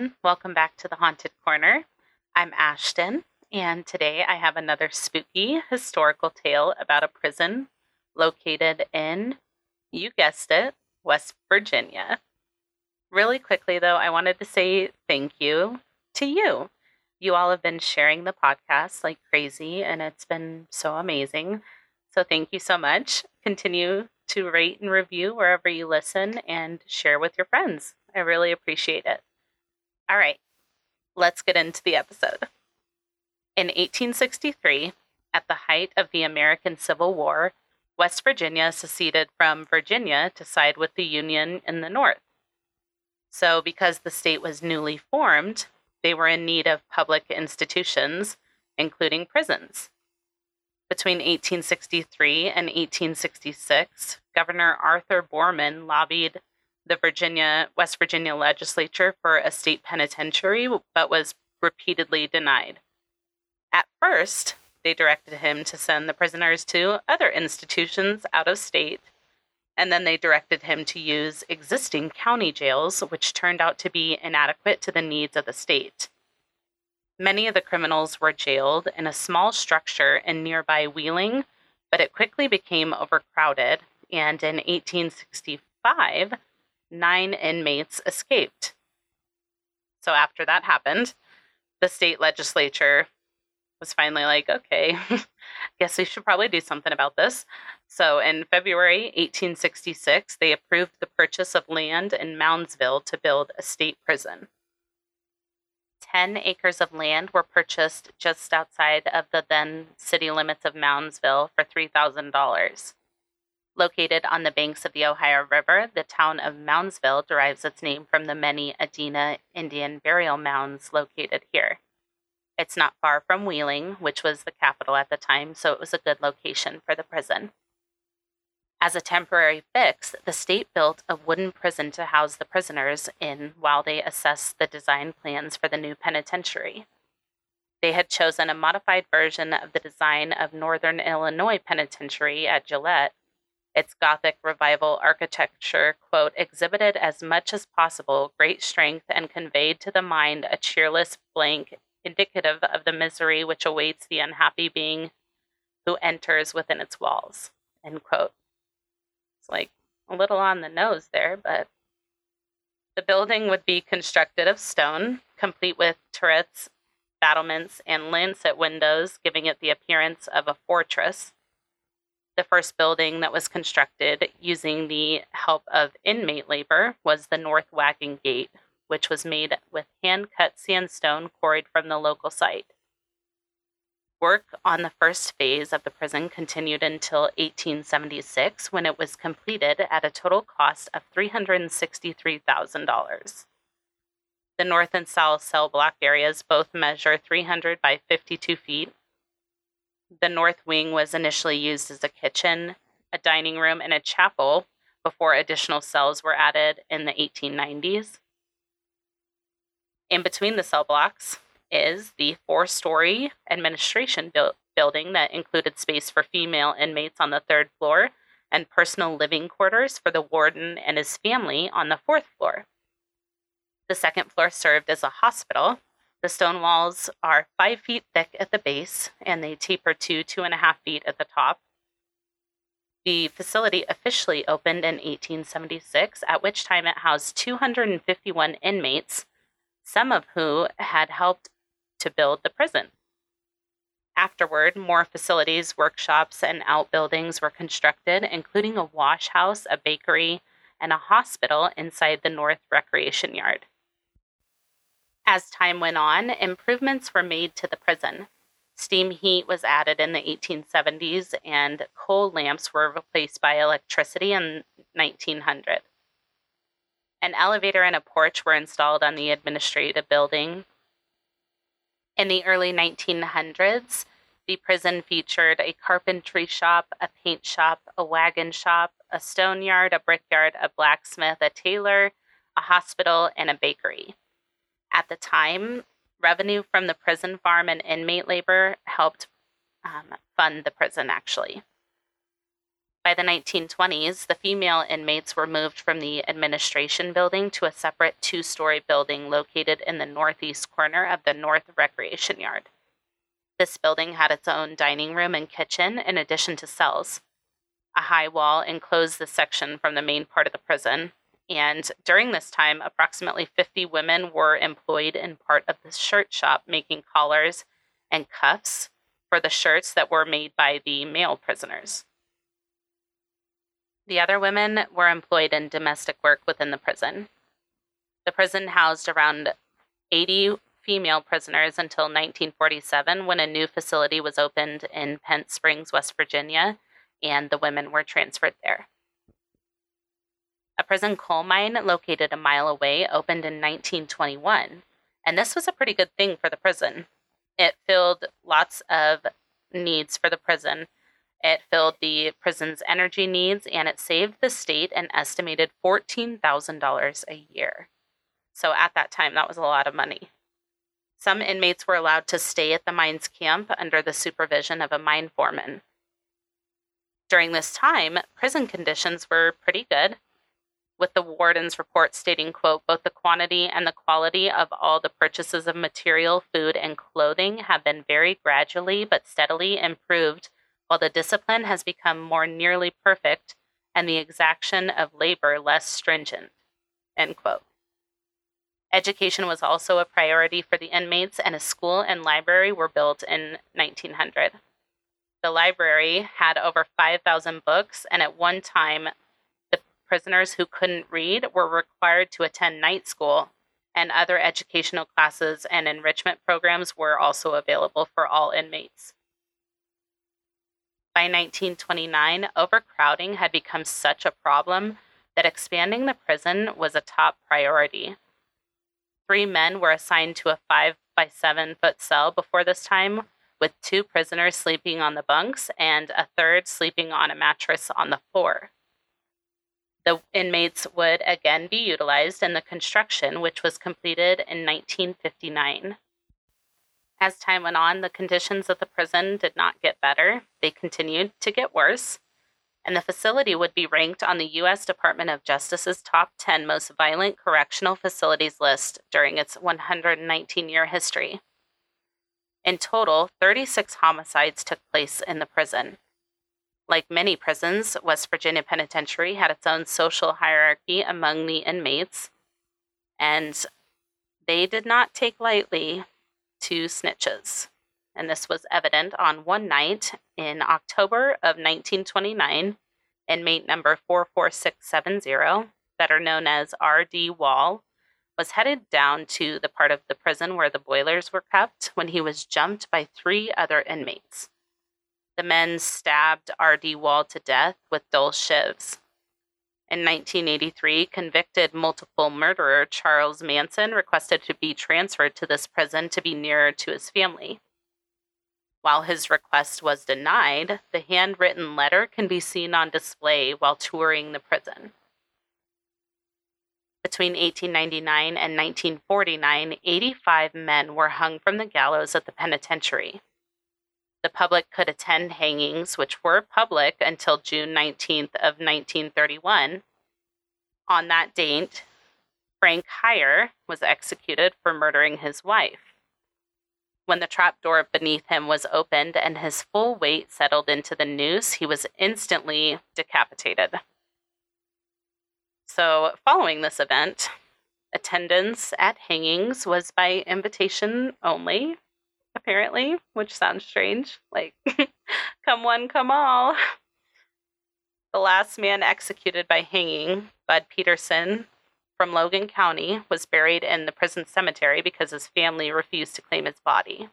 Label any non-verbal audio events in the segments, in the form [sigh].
Everyone, welcome back to the Haunted Corner. I'm Ashton, and today I have another spooky historical tale about a prison located in, you guessed it, West Virginia. Really quickly, though, I wanted to say thank you to you. You all have been sharing the podcast like crazy, and it's been so amazing. So, thank you so much. Continue to rate and review wherever you listen and share with your friends. I really appreciate it. All right, let's get into the episode. In 1863, at the height of the American Civil War, West Virginia seceded from Virginia to side with the Union in the North. So, because the state was newly formed, they were in need of public institutions, including prisons. Between 1863 and 1866, Governor Arthur Boreman lobbied the Virginia West Virginia legislature for a state penitentiary but was repeatedly denied. At first, they directed him to send the prisoners to other institutions out of state, and then they directed him to use existing county jails, which turned out to be inadequate to the needs of the state. Many of the criminals were jailed in a small structure in nearby Wheeling, but it quickly became overcrowded, and in 1865, nine inmates escaped. So, after that happened, the state legislature was finally like, okay, I [laughs] guess we should probably do something about this. So in February 1866, they approved the purchase of land in Moundsville to build a state prison. 10 acres of land were purchased just outside of the then city limits of Moundsville for $3,000. Located on the banks of the Ohio River, the town of Moundsville derives its name from the many Adena Indian burial mounds located here. It's not far from Wheeling, which was the capital at the time, so it was a good location for the prison. As a temporary fix, the state built a wooden prison to house the prisoners in while they assessed the design plans for the new penitentiary. They had chosen a modified version of the design of Northern Illinois Penitentiary at Joliet. Its Gothic revival architecture, quote, exhibited as much as possible great strength and conveyed to the mind a cheerless blank indicative of the misery which awaits the unhappy being who enters within its walls. End quote. It's like a little on the nose there, but the building would be constructed of stone, complete with turrets, battlements, and lancet windows, giving it the appearance of a fortress. The first building that was constructed using the help of inmate labor was the North Wagon Gate, which was made with hand cut sandstone quarried from the local site. Work on the first phase of the prison continued until 1876 when it was completed at a total cost of $363,000. The north and south cell block areas both measure 300 by 52 feet. The north wing was initially used as a kitchen, a dining room, and a chapel before additional cells were added in the 1890s. In between the cell blocks is the four story administration bu- building that included space for female inmates on the third floor and personal living quarters for the warden and his family on the fourth floor. The second floor served as a hospital. The stone walls are five feet thick at the base and they taper to two and a half feet at the top. The facility officially opened in 1876, at which time it housed 251 inmates some of who had helped to build the prison. Afterward, more facilities, workshops, and outbuildings were constructed, including a wash house, a bakery, and a hospital inside the North Recreation Yard. As time went on, improvements were made to the prison. Steam heat was added in the 1870s, and coal lamps were replaced by electricity in 1900. An elevator and a porch were installed on the administrative building. In the early 1900s, the prison featured a carpentry shop, a paint shop, a wagon shop, a stone yard, a brickyard, a blacksmith, a tailor, a hospital, and a bakery. At the time, revenue from the prison farm and inmate labor helped um, fund the prison, actually. By the 1920s, the female inmates were moved from the administration building to a separate two story building located in the northeast corner of the North Recreation Yard. This building had its own dining room and kitchen, in addition to cells. A high wall enclosed the section from the main part of the prison, and during this time, approximately 50 women were employed in part of the shirt shop making collars and cuffs for the shirts that were made by the male prisoners. The other women were employed in domestic work within the prison. The prison housed around 80 female prisoners until 1947 when a new facility was opened in Pence Springs, West Virginia, and the women were transferred there. A prison coal mine located a mile away opened in 1921, and this was a pretty good thing for the prison. It filled lots of needs for the prison. It filled the prison's energy needs and it saved the state an estimated $14,000 a year. So at that time, that was a lot of money. Some inmates were allowed to stay at the mine's camp under the supervision of a mine foreman. During this time, prison conditions were pretty good with the warden's report stating, quote, both the quantity and the quality of all the purchases of material, food, and clothing have been very gradually but steadily improved, while the discipline has become more nearly perfect and the exaction of labor less stringent, end quote. Education was also a priority for the inmates, and a school and library were built in 1900. The library had over 5,000 books, and at one time, prisoners who couldn't read were required to attend night school, and other educational classes and enrichment programs were also available for all inmates. By 1929, overcrowding had become such a problem that expanding the prison was a top priority. Three men were assigned to a five by seven foot cell before this time, with two prisoners sleeping on the bunks and a third sleeping on a mattress on the floor. The inmates would again be utilized in the construction, which was completed in 1959. As time went on, the conditions of the prison did not get better, they continued to get worse, and the facility would be ranked on the U.S. Department of Justice's top 10 most violent correctional facilities list during its 119 year history. In total, 36 homicides took place in the prison. Like many prisons, West Virginia Penitentiary had its own social hierarchy among the inmates, and they did not take lightly to snitches. And this was evident on one night in October of 1929. Inmate number 44670, better known as R.D. Wall, was headed down to the part of the prison where the boilers were kept when he was jumped by three other inmates. The men stabbed R.D. Wall to death with dull shivs. In 1983, convicted multiple murderer Charles Manson requested to be transferred to this prison to be nearer to his family. While his request was denied, the handwritten letter can be seen on display while touring the prison. Between 1899 and 1949, 85 men were hung from the gallows at the penitentiary. The public could attend hangings, which were public until June 19th of 1931. On that date, Frank Hyer was executed for murdering his wife. When the trap door beneath him was opened and his full weight settled into the noose, he was instantly decapitated. So, following this event, attendance at hangings was by invitation only apparently, which sounds strange. Like, [laughs] come one, come all. The last man executed by hanging, Bud Peterson from Logan County, was buried in the prison cemetery because his family refused to claim his body.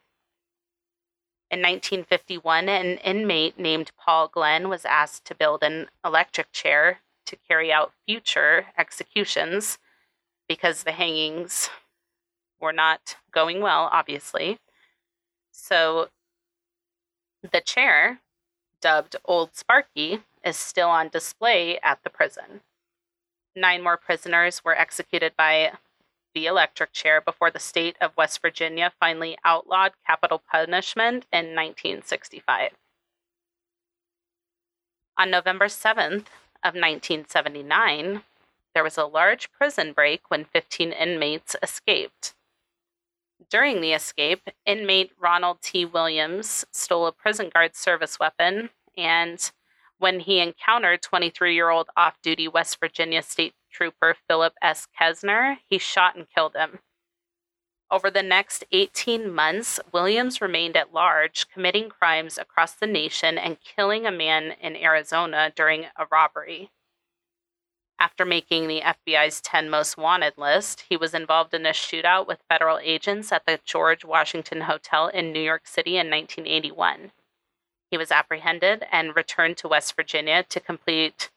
In 1951, an inmate named Paul Glenn was asked to build an electric chair to carry out future executions because the hangings were not going well, obviously. So the chair, dubbed Old Sparky, is still on display at the prison. Nine more prisoners were executed by the electric chair before the state of West Virginia finally outlawed capital punishment in 1965. On November 7th of 1979, there was a large prison break when 15 inmates escaped. During the escape, inmate Ronald T. Williams stole a prison guard service weapon, and when he encountered 23 year old off duty West Virginia State Trooper Philip S. Kesner, he shot and killed him. Over the next 18 months, Williams remained at large, committing crimes across the nation and killing a man in Arizona during a robbery. After making the FBI's 10 most wanted list, he was involved in a shootout with federal agents at the George Washington Hotel in New York City in 1981. He was apprehended and returned to West Virginia to complete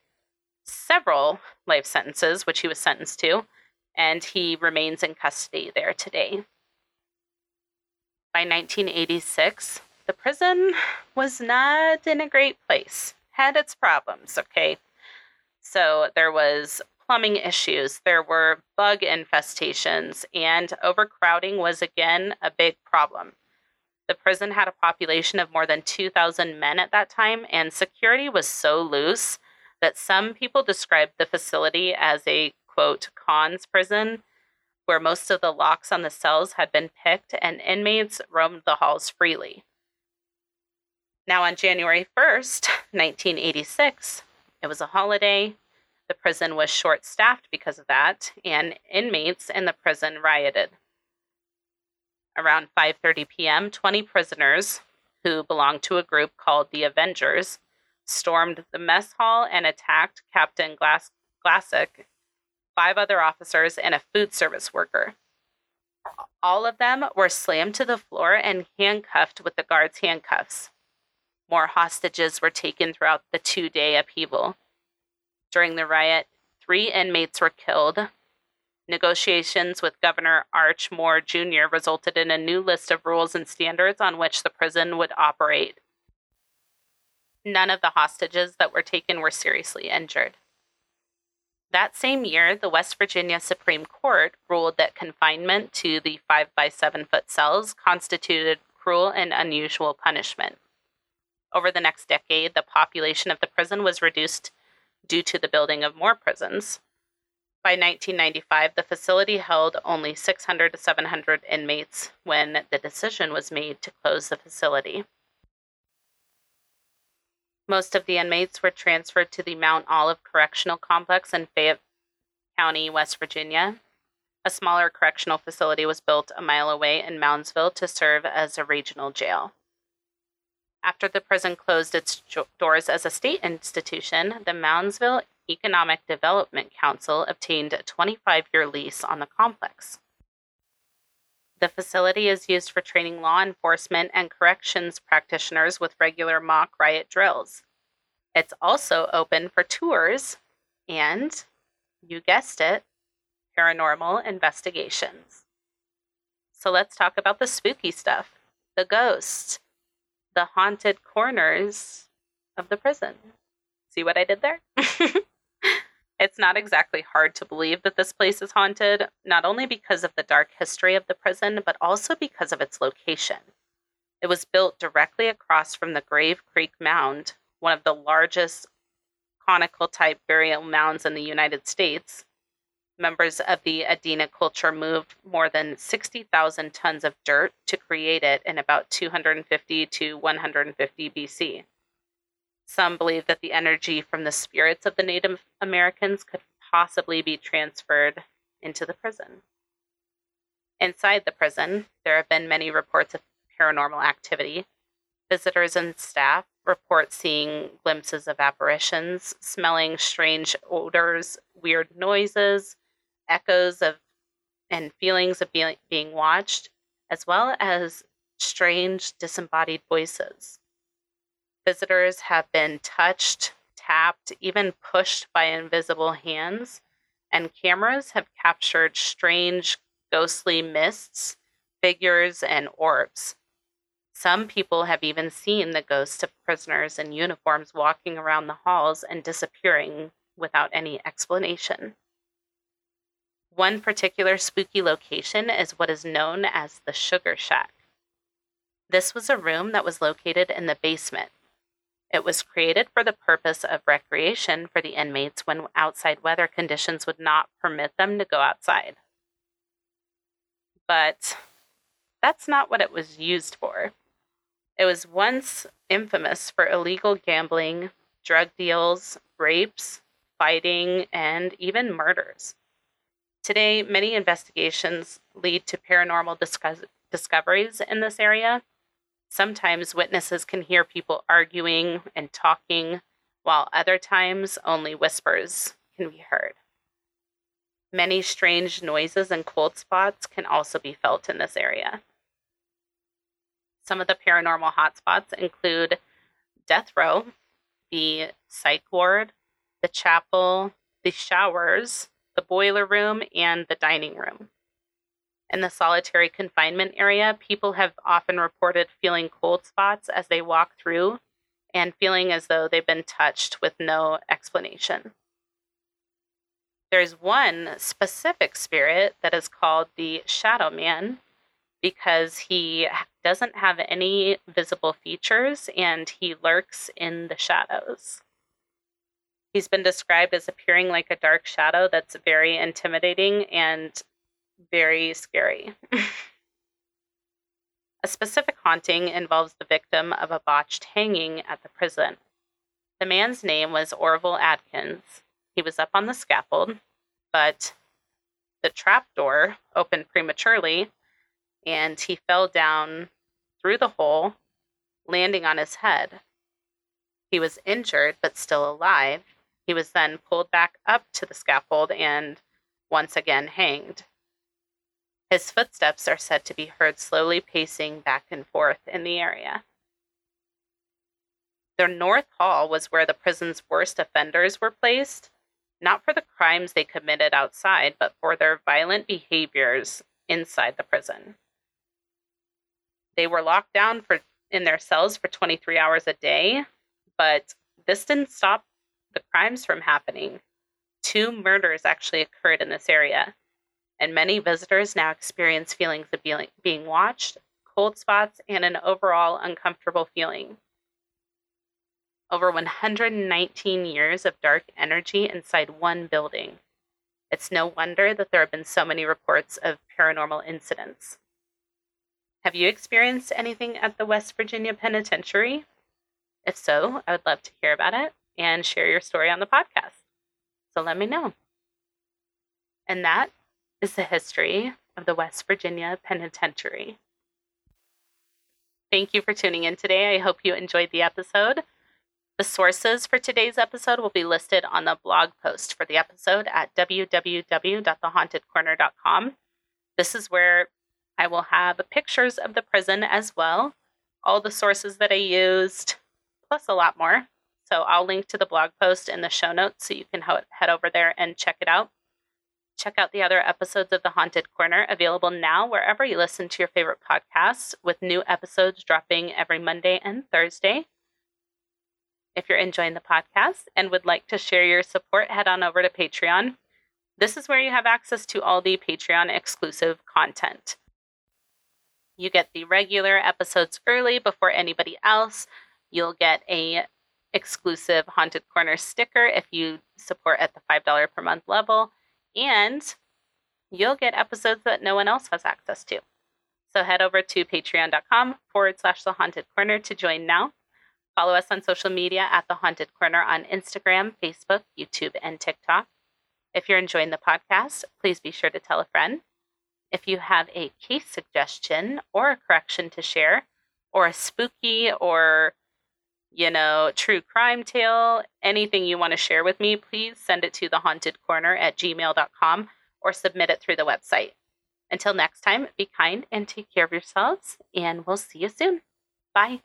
several life sentences, which he was sentenced to, and he remains in custody there today. By 1986, the prison was not in a great place, had its problems, okay? So there was plumbing issues, there were bug infestations, and overcrowding was again a big problem. The prison had a population of more than 2,000 men at that time, and security was so loose that some people described the facility as a quote, cons prison, where most of the locks on the cells had been picked and inmates roamed the halls freely. Now, on January 1st, 1986, it was a holiday. The prison was short staffed because of that, and inmates in the prison rioted. Around 5:30 p.m., 20 prisoners who belonged to a group called the Avengers stormed the mess hall and attacked Captain Glass- Glassick five other officers, and a food service worker. All of them were slammed to the floor and handcuffed with the guards' handcuffs. More hostages were taken throughout the two day upheaval. During the riot, three inmates were killed. Negotiations with Governor Arch Moore Jr. resulted in a new list of rules and standards on which the prison would operate. None of the hostages that were taken were seriously injured. That same year, the West Virginia Supreme Court ruled that confinement to the 5 by 7 foot cells constituted cruel and unusual punishment. Over the next decade, the population of the prison was reduced due to the building of more prisons. By 1995, the facility held only 600 to 700 inmates when the decision was made to close the facility. Most of the inmates were transferred to the Mount Olive Correctional Complex in Fayette County, West Virginia. A smaller correctional facility was built a mile away in Moundsville to serve as a regional jail. After the prison closed its doors as a state institution, the Moundsville Economic Development Council obtained a 25 year lease on the complex. The facility is used for training law enforcement and corrections practitioners with regular mock riot drills. It's also open for tours and, you guessed it, paranormal investigations. So let's talk about the spooky stuff the ghosts, the haunted corners of the prison. See what I did there? [laughs] It's not exactly hard to believe that this place is haunted, not only because of the dark history of the prison, but also because of its location. It was built directly across from the Grave Creek Mound, one of the largest conical type burial mounds in the United States. Members of the Adena culture moved more than 60,000 tons of dirt to create it in about 250 to 150 BC. Some believe that the energy from the spirits of the Native Americans could possibly be transferred into the prison. Inside the prison, there have been many reports of paranormal activity. Visitors and staff report seeing glimpses of apparitions, smelling strange odors, weird noises, echoes of and feelings of being, being watched, as well as strange disembodied voices. Visitors have been touched, tapped, even pushed by invisible hands, and cameras have captured strange, ghostly mists, figures, and orbs. Some people have even seen the ghosts of prisoners in uniforms walking around the halls and disappearing without any explanation. One particular spooky location is what is known as the Sugar Shack. This was a room that was located in the basement It was created for the purpose of recreation for the inmates when outside weather conditions would not permit them to go outside. But that's not what it was used for. It was once infamous for illegal gambling, drug deals, rapes, fighting, and even murders. Today, many investigations lead to paranormal discuss- discoveries in this area. Sometimes witnesses can hear people arguing and talking, while other times only whispers can be heard. Many strange noises and cold spots can also be felt in this area. Some of the paranormal hotspots include death row, the psych ward, the chapel, the showers, the boiler room, and the dining room. In the solitary confinement area, people have often reported feeling cold spots as they walk through and feeling as though they've been touched with no explanation. There's one specific spirit that is called the Shadow Man because he doesn't have any visible features and he lurks in the shadows. He's been described as appearing like a dark shadow that's very intimidating and very scary. [laughs] a specific haunting involves the victim of a botched hanging at the prison. The man's name was Orville Adkins. He was up on the scaffold, but the trap door opened prematurely and he fell down through the hole, landing on his head. He was injured but still alive. He was then pulled back up to the scaffold and once again hanged. His footsteps are said to be heard slowly pacing back and forth in the area. The North Hall was where the prison's worst offenders were placed, not for the crimes they committed outside, but for their violent behaviors inside the prison. They were locked down for in their cells for 23 hours a day, but this didn't stop the crimes from happening. Two murders actually occurred in this area, and many visitors now experience feelings of being, being watched, cold spots, and an overall uncomfortable feeling. Over 119 years of dark energy inside one building. It's no wonder that there have been so many reports of paranormal incidents. Have you experienced anything at the West Virginia Penitentiary? If so, I would love to hear about it and share your story on the podcast. So let me know. And that is the history of the West Virginia Penitentiary. Thank you for tuning in today. I hope you enjoyed the episode. The sources for today's episode will be listed on the blog post for the episode at www.thehauntedcorner.com. This is where I will have pictures of the prison as well, all the sources that I used, plus a lot more. So I'll link to the blog post in the show notes so you can head over there and check it out. Check out the other episodes of The Haunted Corner available now wherever you listen to your favorite podcasts, with new episodes dropping every Monday and Thursday. If you're enjoying the podcast and would like to share your support, head on over to Patreon. This is where you have access to all the Patreon exclusive content. You get the regular episodes early before anybody else. You'll get a exclusive Haunted Corner sticker if you support at the $5 per month level. And you'll get episodes that no one else has access to. So head over to patreon.com forward slash the haunted corner to join now. Follow us on social media at the haunted corner on Instagram, Facebook, YouTube, and TikTok. If you're enjoying the podcast, please be sure to tell a friend. If you have a case suggestion or a correction to share, or a spooky or you know, true crime tale, anything you want to share with me, please send it to thehauntedcorner at gmail.com or submit it through the website. Until next time, be kind and take care of yourselves, and we'll see you soon. Bye.